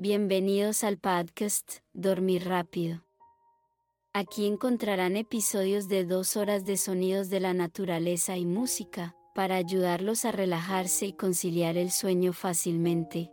Bienvenidos al podcast Dormir Rápido. Aquí encontrarán episodios de dos horas de sonidos de la naturaleza y música, para ayudarlos a relajarse y conciliar el sueño fácilmente.